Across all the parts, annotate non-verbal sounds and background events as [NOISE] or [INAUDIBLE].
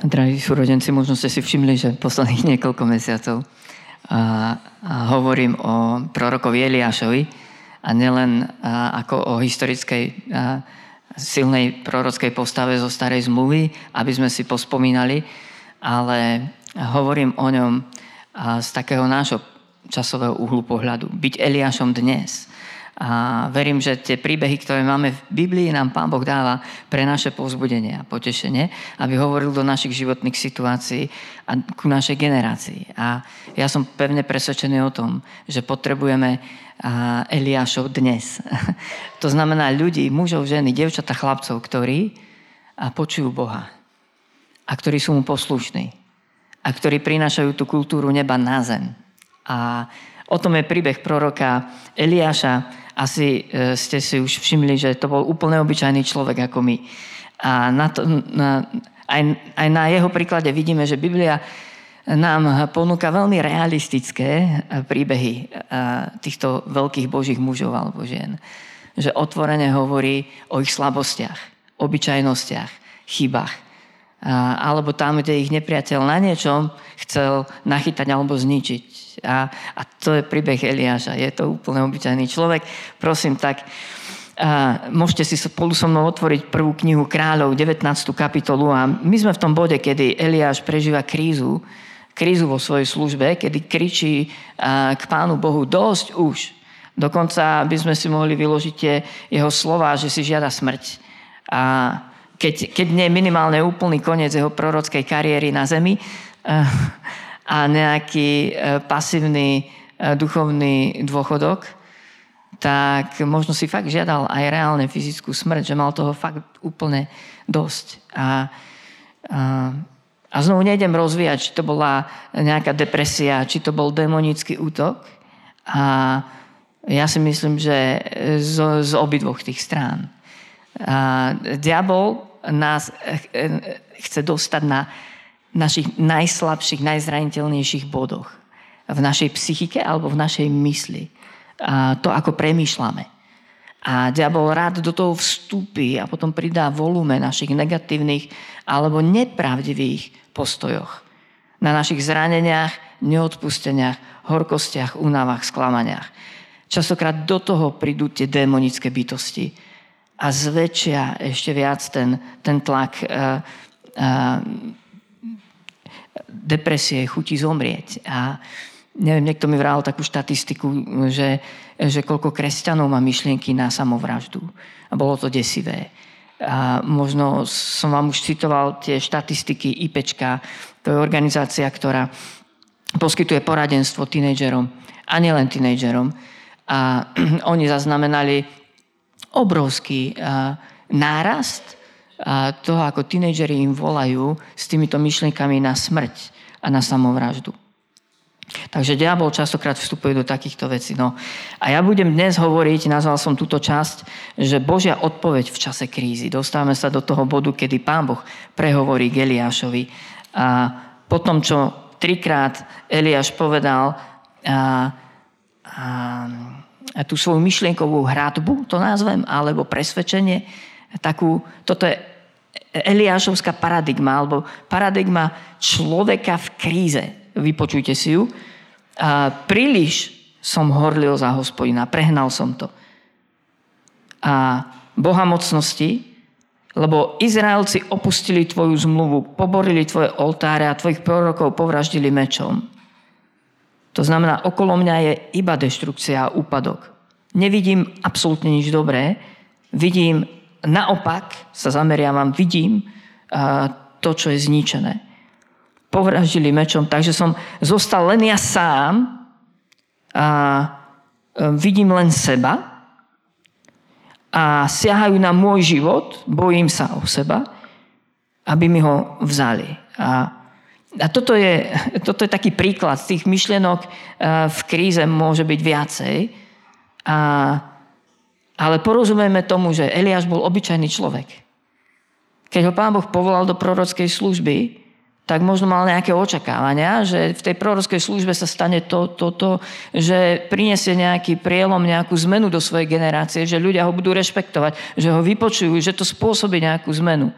Drahí súrodenci, možno ste si všimli, že posledných [LAUGHS] niekoľko mesiacov a, a hovorím o prorokovi Eliášovi a nielen a, ako o historickej a, silnej prorockej postave zo starej zmluvy, aby sme si pospomínali, ale hovorím o ňom a, z takého nášho časového uhlu pohľadu. Byť Eliášom dnes – a verím, že tie príbehy, ktoré máme v Biblii, nám Pán Boh dáva pre naše povzbudenie a potešenie, aby hovoril do našich životných situácií a ku našej generácii. A ja som pevne presvedčený o tom, že potrebujeme Eliášov dnes. [LAUGHS] to znamená ľudí, mužov, ženy, devčata, chlapcov, ktorí počujú Boha a ktorí sú mu poslušní a ktorí prinášajú tú kultúru neba na zem. A o tom je príbeh proroka Eliáša, asi e, ste si už všimli, že to bol úplne obyčajný človek ako my. A na to, na, aj, aj na jeho príklade vidíme, že Biblia nám ponúka veľmi realistické e, príbehy e, týchto veľkých božích mužov alebo žien. Že otvorene hovorí o ich slabostiach, obyčajnostiach, chybách alebo tam, kde ich nepriateľ na niečom chcel nachytať alebo zničiť. A, a to je príbeh Eliáša. Je to úplne obyčajný človek. Prosím, tak a môžete si spolu so mnou otvoriť prvú knihu kráľov, 19. kapitolu a my sme v tom bode, kedy Eliáš prežíva krízu, krízu vo svojej službe, kedy kričí k Pánu Bohu dosť už. Dokonca by sme si mohli vyložiť jeho slova, že si žiada smrť. A keď, keď nie minimálne úplný koniec jeho prorockej kariéry na zemi eh, a nejaký eh, pasívny eh, duchovný dôchodok, tak možno si fakt žiadal aj reálne fyzickú smrť, že mal toho fakt úplne dosť. A, a, a znovu nejdem rozvíjať, či to bola nejaká depresia, či to bol demonický útok. A ja si myslím, že z, z obidvoch tých strán. A diabol nás eh, chce dostať na našich najslabších, najzraniteľnejších bodoch. V našej psychike alebo v našej mysli. A to, ako premýšľame. A diabol rád do toho vstúpi a potom pridá volume našich negatívnych alebo nepravdivých postojoch. Na našich zraneniach, neodpusteniach, horkostiach, únavách, sklamaniach. Častokrát do toho prídu tie démonické bytosti, a zväčšia ešte viac ten, ten tlak uh, uh, depresie, chutí zomrieť. A neviem, niekto mi vral takú štatistiku, že, že koľko kresťanov má myšlienky na samovraždu. A bolo to desivé. A možno som vám už citoval tie štatistiky IPčka, to je organizácia, ktorá poskytuje poradenstvo tínejdžerom a nielen tínejdžerom. A [CLEARS THROAT] oni zaznamenali obrovský nárast toho, ako tínejdžeri im volajú s týmito myšlienkami na smrť a na samovraždu. Takže diabol častokrát vstupuje do takýchto vecí. No. A ja budem dnes hovoriť, nazval som túto časť, že Božia odpoveď v čase krízy. Dostávame sa do toho bodu, kedy Pán Boh prehovorí k Eliášovi. A potom, čo trikrát Eliáš povedal, a, a, tú svoju myšlienkovú hradbu, to nazvem, alebo presvedčenie, takú, toto je Eliášovská paradigma, alebo paradigma človeka v kríze. Vypočujte si ju. A príliš som horlil za hospodina, prehnal som to. A Boha mocnosti, lebo Izraelci opustili tvoju zmluvu, poborili tvoje oltáre a tvojich prorokov povraždili mečom. To znamená, okolo mňa je iba deštrukcia a úpadok. Nevidím absolútne nič dobré. Vidím, naopak sa zameriavam, vidím to, čo je zničené. Povraždili mečom, takže som zostal len ja sám a e, vidím len seba a siahajú na môj život, bojím sa o seba, aby mi ho vzali. A a toto je, toto je taký príklad. Z tých myšlienok eh, v kríze môže byť viacej. A, ale porozumieme tomu, že Eliáš bol obyčajný človek. Keď ho pán Boh povolal do prorockej služby, tak možno mal nejaké očakávania, že v tej prorockej službe sa stane to, to, to, že prinesie nejaký prielom, nejakú zmenu do svojej generácie, že ľudia ho budú rešpektovať, že ho vypočujú, že to spôsobí nejakú zmenu.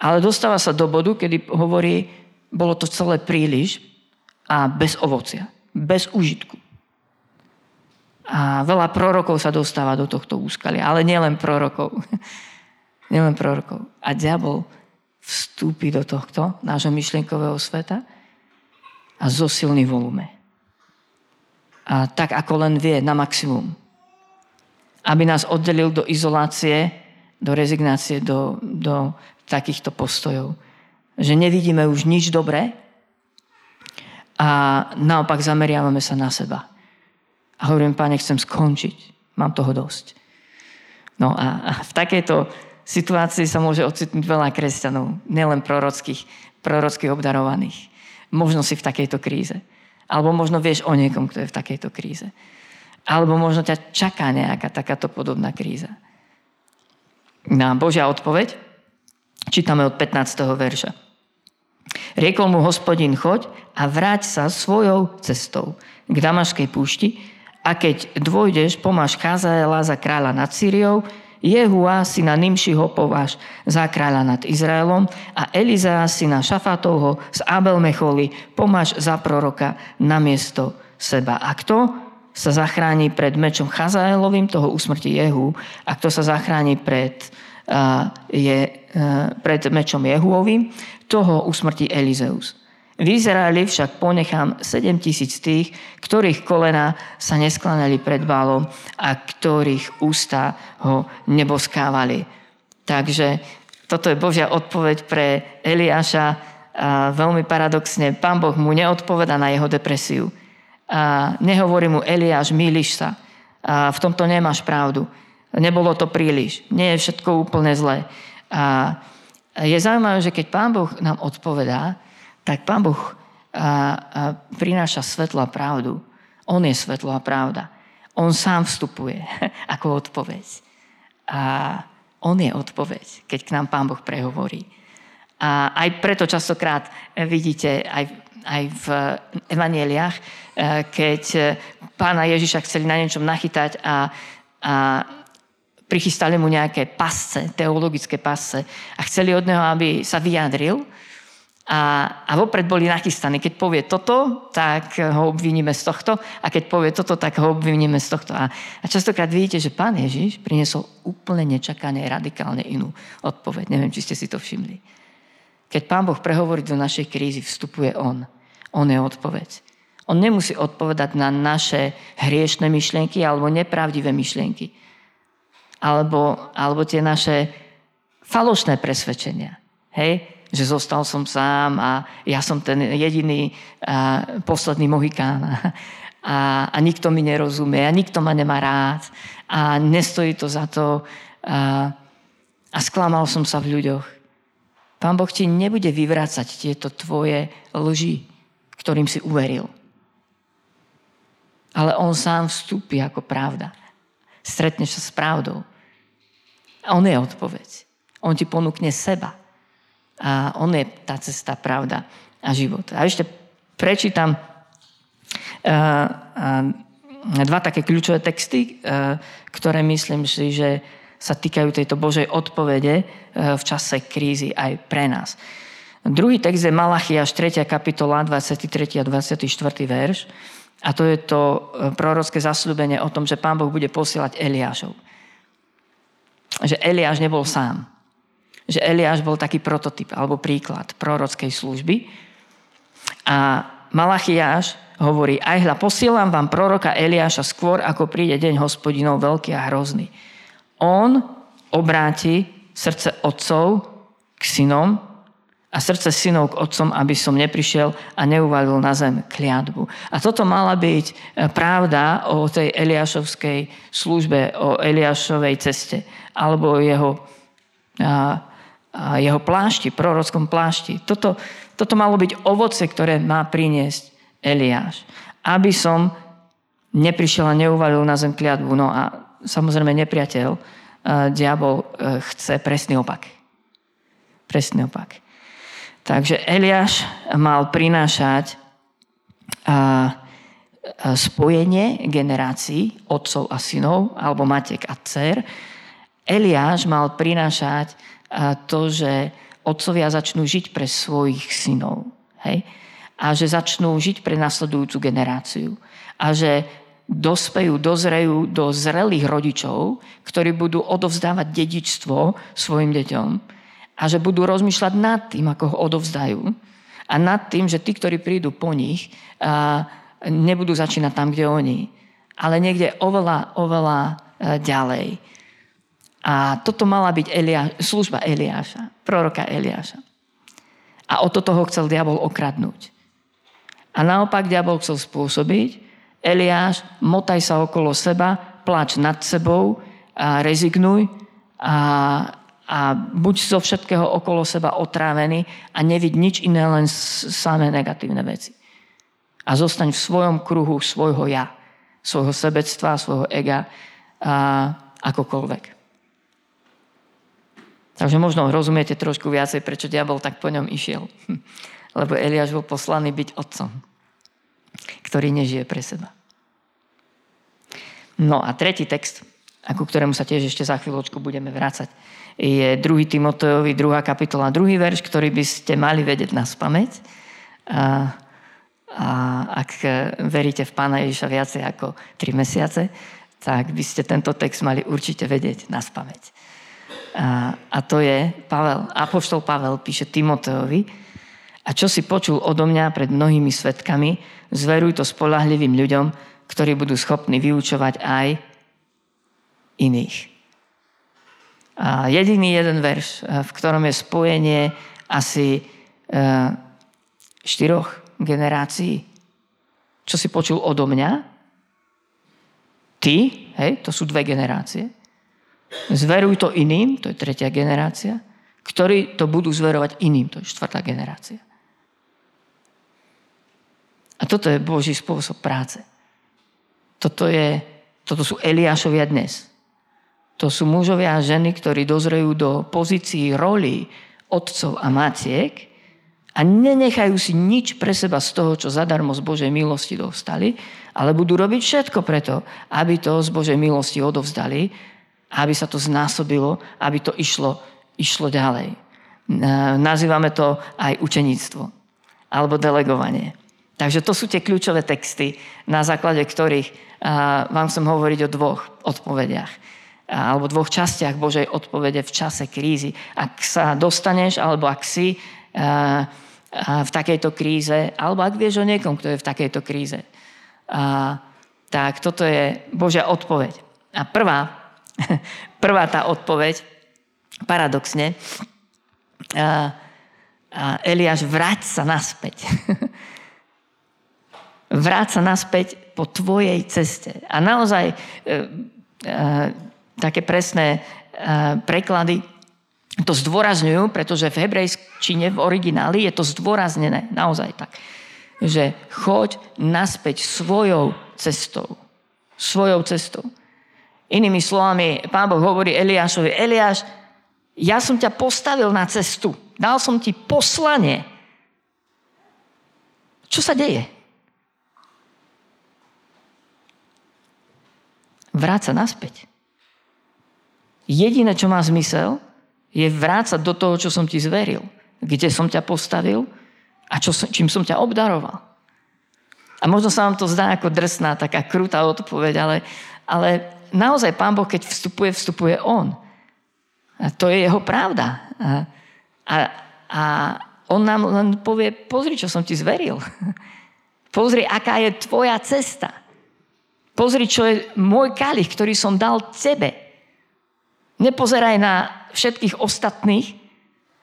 Ale dostáva sa do bodu, kedy hovorí, bolo to celé príliš a bez ovocia, bez užitku. A veľa prorokov sa dostáva do tohto úskalia, ale nielen prorokov. [LAUGHS] nielen prorokov. A diabol vstúpi do tohto nášho myšlienkového sveta a zosilní volume. A tak, ako len vie, na maximum. Aby nás oddelil do izolácie, do rezignácie, do, do takýchto postojov. Že nevidíme už nič dobré a naopak zameriavame sa na seba. A hovorím, páne, chcem skončiť. Mám toho dosť. No a, v takejto situácii sa môže ocitnúť veľa kresťanov, nielen prorockých, prorockých obdarovaných. Možno si v takejto kríze. Alebo možno vieš o niekom, kto je v takejto kríze. Alebo možno ťa čaká nejaká takáto podobná kríza. Na Božia odpoveď čítame od 15. verša. Riekol mu hospodin, choď a vráť sa svojou cestou k Damaškej púšti, a keď dvojdeš, pomáš Chazaela za kráľa nad Syriou, Jehua syna Nimšiho pováš za kráľa nad Izraelom a Elizea syna Šafatovho z Abelmecholi pomáš za proroka na miesto seba. A kto sa zachráni pred mečom Chazaelovým, toho usmrti Jehu, a kto sa zachráni pred, uh, je, uh, pred mečom Jehuovým, toho usmrti Elizeus. V Izraeli však ponechám 7 tisíc tých, ktorých kolena sa nesklanali pred bálom a ktorých ústa ho neboskávali. Takže toto je Božia odpoveď pre Eliáša. A veľmi paradoxne, pán Boh mu neodpoveda na jeho depresiu. A nehovorí mu, Eliáš, milíš sa. A v tomto nemáš pravdu. Nebolo to príliš. Nie je všetko úplne zlé. A je zaujímavé, že keď pán Boh nám odpovedá, tak Pán Boh a, a prináša svetlo a pravdu. On je svetlo a pravda. On sám vstupuje [LAUGHS] ako odpoveď. A on je odpoveď, keď k nám Pán Boh prehovorí. A aj preto častokrát vidíte aj, aj v evanieliach, e, keď pána Ježiša chceli na niečom nachytať a, a prichystali mu nejaké pasce, teologické pasce a chceli od neho, aby sa vyjadril, a, a vopred boli nachystaní. Keď povie toto, tak ho obviníme z tohto a keď povie toto, tak ho obviníme z tohto. A, a častokrát vidíte, že pán Ježiš priniesol úplne nečakane, radikálne inú odpoveď. Neviem, či ste si to všimli. Keď pán Boh prehovorí do našej krízy, vstupuje on. On je odpoveď. On nemusí odpovedať na naše hriešne myšlienky alebo nepravdivé myšlienky. Alebo, alebo tie naše falošné presvedčenia. Hej? Že zostal som sám a ja som ten jediný a, posledný mohikán. A, a nikto mi nerozumie a nikto ma nemá rád a nestojí to za to a, a sklamal som sa v ľuďoch. Pán Boh ti nebude vyvrácať tieto tvoje lži, ktorým si uveril. Ale on sám vstúpi ako pravda. Stretneš sa s pravdou. A on je odpoveď. On ti ponúkne seba. A on je tá cesta, pravda a život. A ešte prečítam uh, uh, dva také kľúčové texty, uh, ktoré myslím si, že sa týkajú tejto Božej odpovede v čase krízy aj pre nás. Druhý text je Malachiaš 3. kapitola 23. a 24. verš. A to je to prorocké zasľúbenie o tom, že Pán Boh bude posielať Eliášov. Že Eliáš nebol sám že Eliáš bol taký prototyp alebo príklad prorockej služby. A Malachiáš hovorí, aj hľa, posielam vám proroka Eliáša skôr, ako príde deň hospodinov veľký a hrozný. On obráti srdce otcov k synom a srdce synov k otcom, aby som neprišiel a neuvalil na zem kliatbu. A toto mala byť e, pravda o tej Eliášovskej službe, o Eliášovej ceste, alebo o jeho a jeho plášti, prorockom plášti. Toto, toto malo byť ovoce, ktoré má priniesť Eliáš. Aby som neprišiel a neuvalil na zem kliatbu. No a samozrejme nepriateľ, uh, diabol uh, chce presný opak. Presný opak. Takže Eliáš mal prinášať uh, spojenie generácií, otcov a synov, alebo matiek a dcer. Eliáš mal prinášať to, že otcovia začnú žiť pre svojich synov. Hej? A že začnú žiť pre nasledujúcu generáciu. A že dospejú, dozrejú do zrelých rodičov, ktorí budú odovzdávať dedičstvo svojim deťom a že budú rozmýšľať nad tým, ako ho odovzdajú a nad tým, že tí, ktorí prídu po nich, nebudú začínať tam, kde oni, ale niekde oveľa, oveľa e, ďalej. A toto mala byť Elia, služba Eliáša, proroka Eliáša. A o toto ho chcel diabol okradnúť. A naopak diabol chcel spôsobiť, Eliáš, motaj sa okolo seba, plač nad sebou, a rezignuj a, a buď zo všetkého okolo seba otrávený a nevid nič iné, len samé negatívne veci. A zostaň v svojom kruhu svojho ja, svojho sebectva, svojho ega a akokoľvek. Takže možno rozumiete trošku viacej, prečo diabol tak po ňom išiel. [LAUGHS] Lebo Eliáš bol poslaný byť otcom ktorý nežije pre seba. No a tretí text, ku ktorému sa tiež ešte za chvíľočku budeme vrácať, je 2. Timotejovi, 2. kapitola, 2. verš, ktorý by ste mali vedieť na spameť. A, a ak veríte v Pána Ježiša viacej ako 3 mesiace, tak by ste tento text mali určite vedieť na spameť. A, a to je Pavel, Apoštol Pavel píše Timoteovi, a čo si počul odo mňa pred mnohými svetkami, zveruj to spolahlivým ľuďom, ktorí budú schopní vyučovať aj iných. A jediný jeden verš, eh, v ktorom je spojenie asi e, štyroch generácií. Čo si počul odo mňa? Ty, hej, to sú dve generácie. Zveruj to iným, to je tretia generácia, ktorí to budú zverovať iným, to je štvrtá generácia. A toto je Boží spôsob práce. Toto, je, toto sú Eliášovia dnes. To sú mužovia a ženy, ktorí dozrejú do pozícií roli otcov a matiek a nenechajú si nič pre seba z toho, čo zadarmo z Božej milosti dostali, ale budú robiť všetko preto, aby to z Božej milosti odovzdali, aby sa to znásobilo, aby to išlo, išlo ďalej. Nazývame to aj učeníctvo alebo delegovanie. Takže to sú tie kľúčové texty, na základe ktorých vám chcem hovoriť o dvoch odpovediach alebo dvoch častiach Božej odpovede v čase krízy. Ak sa dostaneš, alebo ak si v takejto kríze, alebo ak vieš o niekom, kto je v takejto kríze, tak toto je Božia odpoveď. A prvá, [LAUGHS] prvá tá odpoveď, paradoxne, Eliáš, vrať sa naspäť. [LAUGHS] vráť sa naspäť po tvojej ceste. A naozaj e, e, také presné e, preklady to zdôrazňujú, pretože v hebrejčine, v origináli je to zdôraznené naozaj tak, že choď naspäť svojou cestou. Svojou cestou. Inými slovami, pán Boh hovorí Eliášovi, Eliáš, ja som ťa postavil na cestu. Dal som ti poslanie. Čo sa deje? vráca naspäť. Jediné, čo má zmysel, je vrácať do toho, čo som ti zveril. Kde som ťa postavil a čo, čím som ťa obdaroval. A možno sa vám to zdá ako drsná, taká krutá odpoveď, ale, ale naozaj Pán Boh, keď vstupuje, vstupuje On. A to je jeho pravda. A, a, on nám len povie, pozri, čo som ti zveril. [LAUGHS] Pozri, aká je tvoja cesta. Pozri, čo je môj kalich, ktorý som dal tebe. Nepozeraj na všetkých ostatných,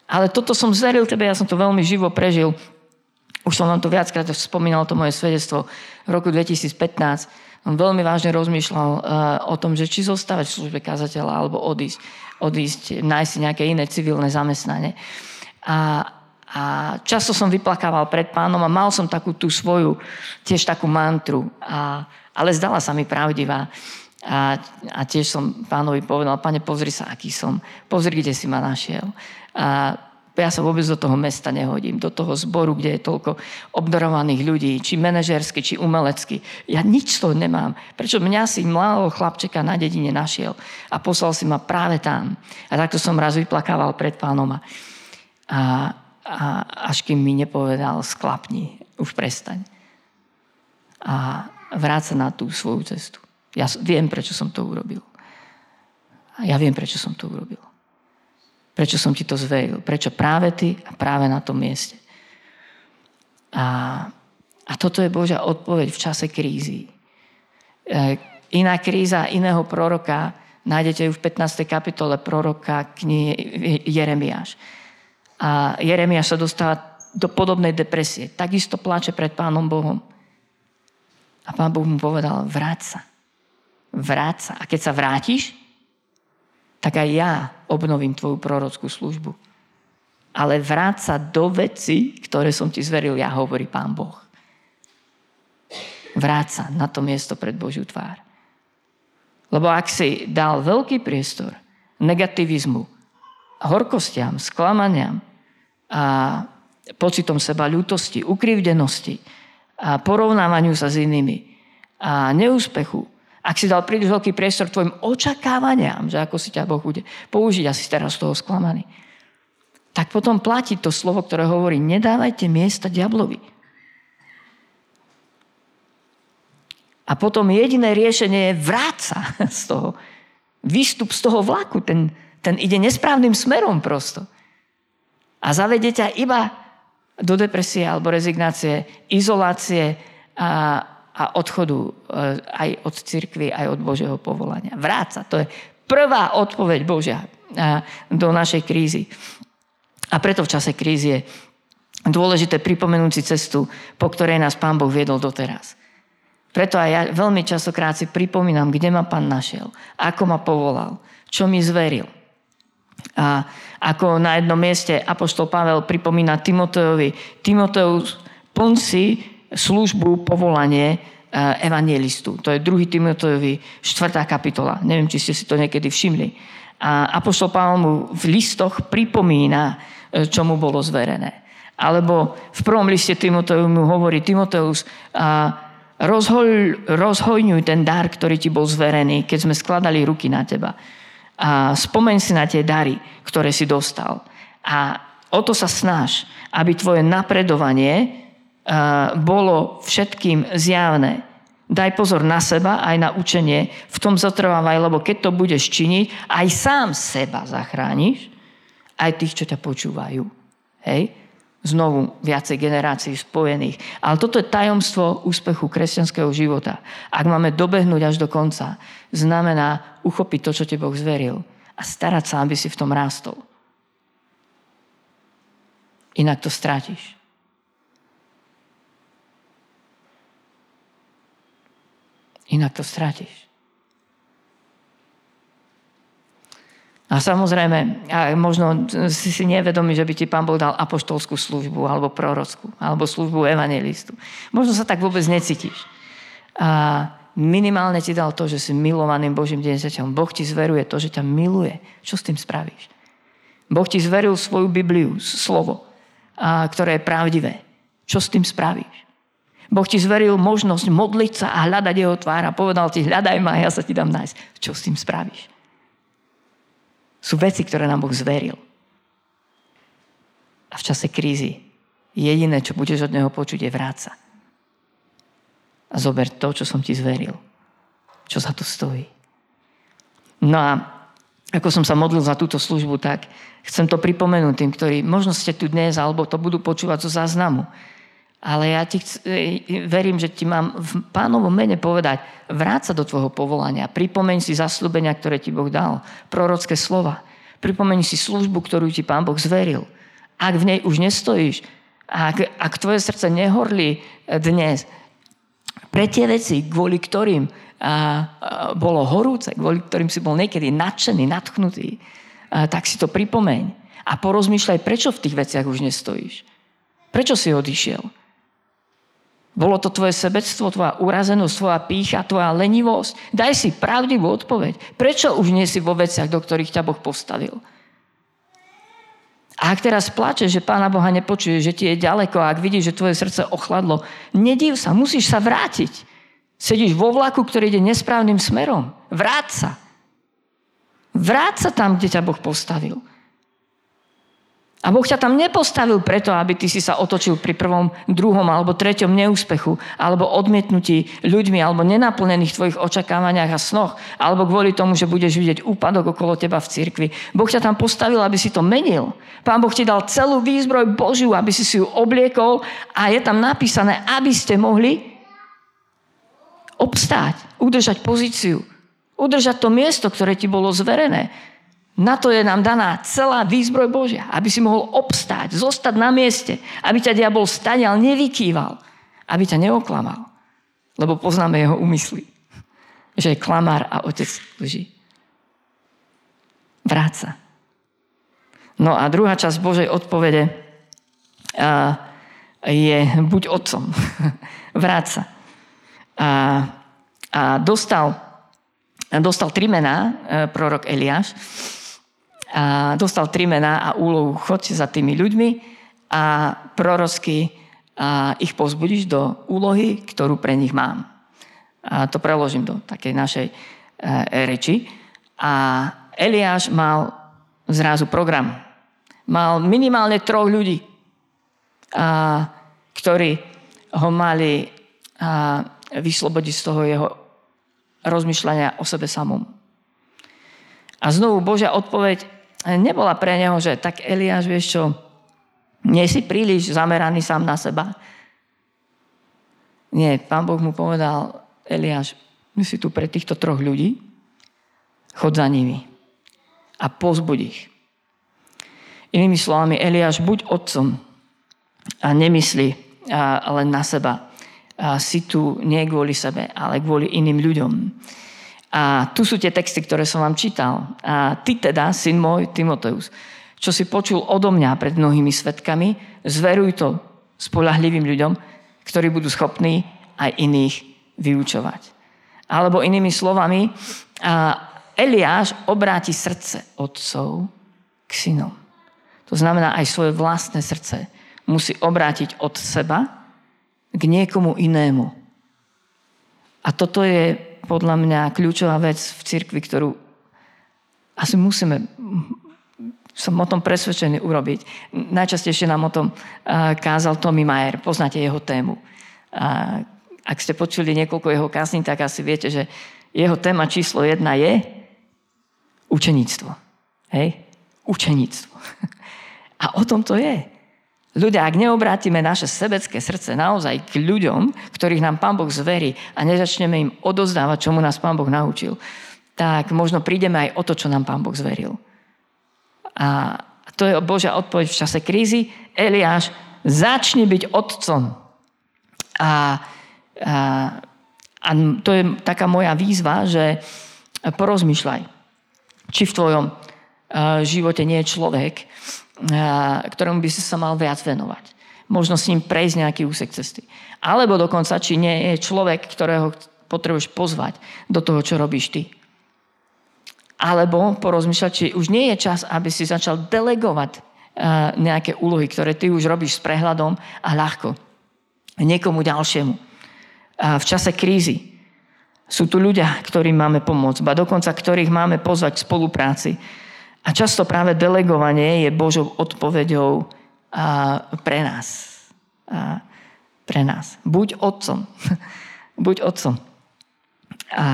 ale toto som zveril tebe, ja som to veľmi živo prežil. Už som vám to viackrát spomínal, to moje svedectvo v roku 2015. On veľmi vážne rozmýšľal uh, o tom, že či zostávať v službe kazateľa alebo odísť, odísť, nájsť si nejaké iné civilné zamestnanie. A, a často som vyplakával pred pánom a mal som takú tú svoju, tiež takú mantru. A ale zdala sa mi pravdivá. A, a tiež som pánovi povedal, pane, pozri sa, aký som. Pozri, kde si ma našiel. A ja sa vôbec do toho mesta nehodím, do toho zboru, kde je toľko obdarovaných ľudí, či manažersky, či umelecky. Ja nič z toho nemám. Prečo mňa si mladého chlapčeka na dedine našiel a poslal si ma práve tam. A takto som raz vyplakával pred pánom. A, A, a až kým mi nepovedal, sklapni, už prestaň. A vráť sa na tú svoju cestu. Ja viem, prečo som to urobil. Ja viem, prečo som to urobil. Prečo som ti to zveril. Prečo práve ty a práve na tom mieste. A, a toto je Božia odpoveď v čase krízy. E, iná kríza iného proroka nájdete ju v 15. kapitole proroka knihy Jeremiáš. A Jeremiáš sa dostáva do podobnej depresie. Takisto plače pred Pánom Bohom. A Pán Boh mu povedal, vráť sa. Vráť sa. A keď sa vrátiš, tak aj ja obnovím tvoju prorockú službu. Ale vráť sa do veci, ktoré som ti zveril ja, hovorí Pán Boh. Vráť sa na to miesto pred Božiu tvár. Lebo ak si dal veľký priestor negativizmu, horkostiam, sklamaniam a pocitom seba ľútosti, ukrivdenosti a porovnávaniu sa s inými a neúspechu, ak si dal príliš veľký priestor tvojim očakávaniam, že ako si ťa Boh bude použiť a si teraz z toho sklamaný, tak potom platí to slovo, ktoré hovorí, nedávajte miesta diablovi. A potom jediné riešenie je vráca z toho. Výstup z toho vlaku. Ten, ten ide nesprávnym smerom prosto. A zavedie ťa iba do depresie alebo rezignácie, izolácie a, a odchodu e, aj od cirkvy, aj od Božieho povolania. Vráca. To je prvá odpoveď Božia do našej krízy. A preto v čase krízy je dôležité pripomenúť si cestu, po ktorej nás Pán Boh viedol doteraz. Preto aj ja veľmi častokrát si pripomínam, kde ma pán našiel, ako ma povolal, čo mi zveril. A ako na jednom mieste Apoštol Pavel pripomína Timoteovi, Timoteus, plň si službu, povolanie e, evangelistu. To je 2. Timoteovi 4. kapitola. Neviem, či ste si to niekedy všimli. A Apoštol Pavel mu v listoch pripomína, e, čo mu bolo zverené. Alebo v prvom liste Timoteovi mu hovorí Timoteus, a Rozhoj, rozhojňuj ten dar, ktorý ti bol zverený, keď sme skladali ruky na teba. A spomeň si na tie dary, ktoré si dostal. A o to sa snaž, aby tvoje napredovanie bolo všetkým zjavné. Daj pozor na seba, aj na učenie, v tom zotrvávaj, lebo keď to budeš činiť, aj sám seba zachrániš, aj tých, čo ťa počúvajú. Hej? znovu viacej generácií spojených. Ale toto je tajomstvo úspechu kresťanského života. Ak máme dobehnúť až do konca, znamená uchopiť to, čo ti Boh zveril a starať sa, aby si v tom rástol. Inak to strátiš. Inak to strátiš. A samozrejme, a možno si si nevedomý, že by ti pán Boh dal apoštolskú službu, alebo prorockú, alebo službu evangelistu. Možno sa tak vôbec necítiš. A minimálne ti dal to, že si milovaným Božím dieťaťom. Boh ti zveruje to, že ťa miluje. Čo s tým spravíš? Boh ti zveril svoju Bibliu, slovo, a, ktoré je pravdivé. Čo s tým spravíš? Boh ti zveril možnosť modliť sa a hľadať jeho tvár a povedal ti, hľadaj ma a ja sa ti dám nájsť. Čo s tým spravíš? Sú veci, ktoré nám Boh zveril. A v čase krízy jediné, čo budeš od Neho počuť, je vráca. A zober to, čo som ti zveril. Čo za to stojí. No a ako som sa modlil za túto službu, tak chcem to pripomenúť tým, ktorí možno ste tu dnes, alebo to budú počúvať zo záznamu. Ale ja ti e, verím, že ti mám v pánovom mene povedať, vráť sa do tvojho povolania, pripomeň si zaslúbenia, ktoré ti Boh dal, prorocké slova. Pripomeň si službu, ktorú ti pán Boh zveril. Ak v nej už nestojíš, ak, ak tvoje srdce nehorlí dnes pre tie veci, kvôli ktorým a, a, bolo horúce, kvôli ktorým si bol niekedy nadšený, nadchnutý, a, tak si to pripomeň. A porozmýšľaj, prečo v tých veciach už nestojíš. Prečo si odišiel? Bolo to tvoje sebectvo, tvoja urazenosť, tvoja pícha, tvoja lenivosť? Daj si pravdivú odpoveď. Prečo už nie si vo veciach, do ktorých ťa Boh postavil? A ak teraz plačeš, že Pána Boha nepočuje, že ti je ďaleko a ak vidíš, že tvoje srdce ochladlo, nediv sa, musíš sa vrátiť. Sedíš vo vlaku, ktorý ide nesprávnym smerom. Vráť sa. Vráť sa tam, kde ťa Boh postavil. A Boh ťa tam nepostavil preto, aby ty si sa otočil pri prvom, druhom alebo treťom neúspechu, alebo odmietnutí ľuďmi, alebo nenaplnených tvojich očakávaniach a snoch, alebo kvôli tomu, že budeš vidieť úpadok okolo teba v cirkvi. Boh ťa tam postavil, aby si to menil. Pán Boh ti dal celú výzbroj Božiu, aby si si ju obliekol a je tam napísané, aby ste mohli obstáť, udržať pozíciu, udržať to miesto, ktoré ti bolo zverené. Na to je nám daná celá výzbroj Božia, aby si mohol obstáť, zostať na mieste, aby ťa diabol stanial, nevykýval, aby ťa neoklamal. Lebo poznáme jeho úmysly, že je klamár a otec lží. Vráca. No a druhá časť Božej odpovede je buď otcom. [LAUGHS] Vráca. A, a dostal, dostal tri mená e, prorok Eliáš a dostal tri mená a úlohu chodte za tými ľuďmi a prorosky a ich pozbudíš do úlohy, ktorú pre nich mám. A to preložím do takej našej e, reči. A Eliáš mal zrazu program. Mal minimálne troch ľudí, a, ktorí ho mali a, vyslobodiť z toho jeho rozmýšľania o sebe samom. A znovu Božia odpoveď nebola pre neho, že tak Eliáš, vieš čo, nie si príliš zameraný sám na seba. Nie, pán Boh mu povedal, Eliáš, my si tu pre týchto troch ľudí, chod za nimi a pozbuď ich. Inými slovami, Eliáš, buď otcom a nemyslí len na seba. A si tu nie kvôli sebe, ale kvôli iným ľuďom. A tu sú tie texty, ktoré som vám čítal. A ty teda, syn môj, Timoteus, čo si počul odo mňa pred mnohými svetkami, zveruj to spolahlivým ľuďom, ktorí budú schopní aj iných vyučovať. Alebo inými slovami, Eliáš obráti srdce otcov k synom. To znamená aj svoje vlastné srdce musí obrátiť od seba k niekomu inému. A toto je podľa mňa kľúčová vec v cirkvi, ktorú asi musíme som o tom presvedčený urobiť. Najčastejšie nám o tom kázal Tommy Mayer. Poznáte jeho tému. Ak ste počuli niekoľko jeho kázní, tak asi viete, že jeho téma číslo jedna je učeníctvo. Hej? Učeníctvo. [LAUGHS] A o tom to je. Ľudia, ak neobrátime naše sebecké srdce naozaj k ľuďom, ktorých nám Pán Boh zverí a nezačneme im odozdávať, čomu nás Pán Boh naučil, tak možno prídeme aj o to, čo nám Pán Boh zveril. A to je Božia odpoveď v čase krízy. Eliáš, začni byť otcom. A, a, a to je taká moja výzva, že porozmýšľaj, či v tvojom živote nie je človek, ktorému by si sa mal viac venovať. Možno s ním prejsť nejaký úsek cesty. Alebo dokonca, či nie je človek, ktorého potrebuješ pozvať do toho, čo robíš ty. Alebo porozmýšľať, či už nie je čas, aby si začal delegovať nejaké úlohy, ktoré ty už robíš s prehľadom a ľahko niekomu ďalšiemu. V čase krízy sú tu ľudia, ktorým máme pomôcť, ba dokonca ktorých máme pozvať k spolupráci a často práve delegovanie je Božou odpoveďou pre nás. Pre nás. Buď otcom. [LAUGHS] Buď otcom. A,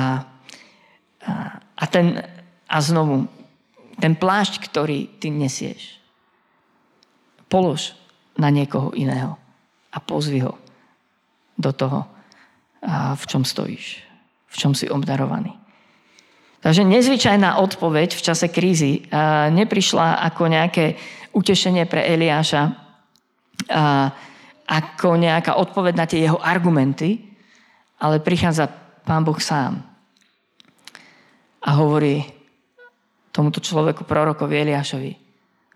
a, a, ten, a znovu, ten plášť, ktorý ty nesieš, polož na niekoho iného a pozvi ho do toho, v čom stojíš, v čom si obdarovaný. Takže nezvyčajná odpoveď v čase krízy neprišla ako nejaké utešenie pre Eliáša, ako nejaká odpoveď na tie jeho argumenty, ale prichádza pán Boh sám a hovorí tomuto človeku, prorokovi Eliášovi,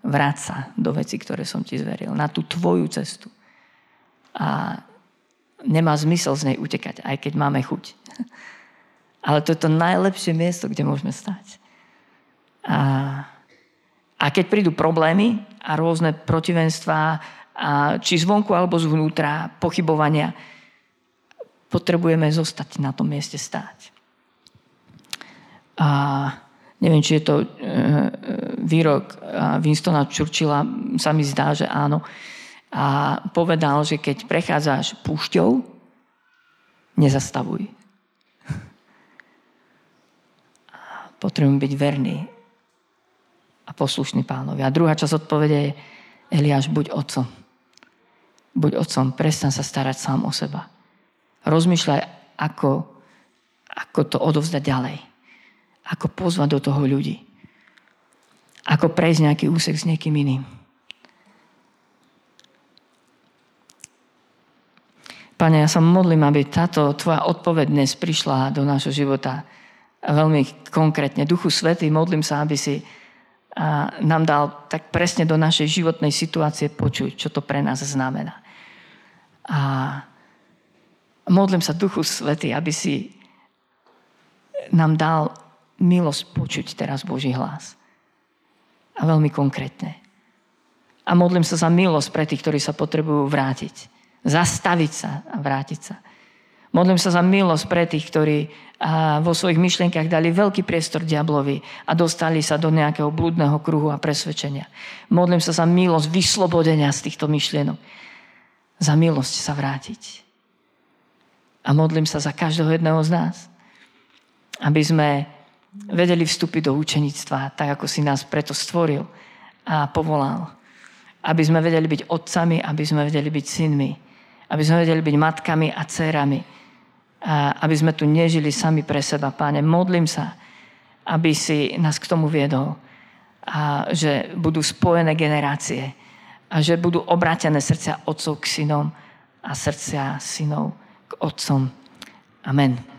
vráť sa do veci, ktoré som ti zveril, na tú tvoju cestu. A nemá zmysel z nej utekať, aj keď máme chuť. Ale to je to najlepšie miesto, kde môžeme stať. A, a keď prídu problémy a rôzne protivenstvá, a či zvonku alebo zvnútra, pochybovania, potrebujeme zostať na tom mieste stáť. A neviem, či je to e, e výrok Winstona Churchilla sa mi zdá, že áno. A povedal, že keď prechádzaš púšťou, nezastavuj. Potrebujem byť verný a poslušný pánovi. A druhá časť odpovede je, Eliáš, buď otcom. Buď otcom, prestan sa starať sám o seba. Rozmýšľaj, ako, ako to odovzdať ďalej. Ako pozvať do toho ľudí. Ako prejsť nejaký úsek s niekým iným. Pane, ja sa modlím, aby táto tvoja odpoveď dnes prišla do nášho života veľmi konkrétne. Duchu Svety, modlím sa, aby si nám dal tak presne do našej životnej situácie počuť, čo to pre nás znamená. A modlím sa Duchu Svety, aby si nám dal milosť počuť teraz Boží hlas. A veľmi konkrétne. A modlím sa za milosť pre tých, ktorí sa potrebujú vrátiť Zastaviť sa a vrátiť sa. Modlím sa za milosť pre tých, ktorí vo svojich myšlienkach dali veľký priestor diablovi a dostali sa do nejakého blúdneho kruhu a presvedčenia. Modlím sa za milosť vyslobodenia z týchto myšlienok. Za milosť sa vrátiť. A modlím sa za každého jedného z nás. Aby sme vedeli vstúpiť do učenictva, tak ako si nás preto stvoril a povolal. Aby sme vedeli byť otcami, aby sme vedeli byť synmi aby sme vedeli byť matkami a dcerami. A aby sme tu nežili sami pre seba, páne. Modlím sa, aby si nás k tomu viedol. A že budú spojené generácie. A že budú obrátené srdcia otcov k synom a srdcia synov k otcom. Amen.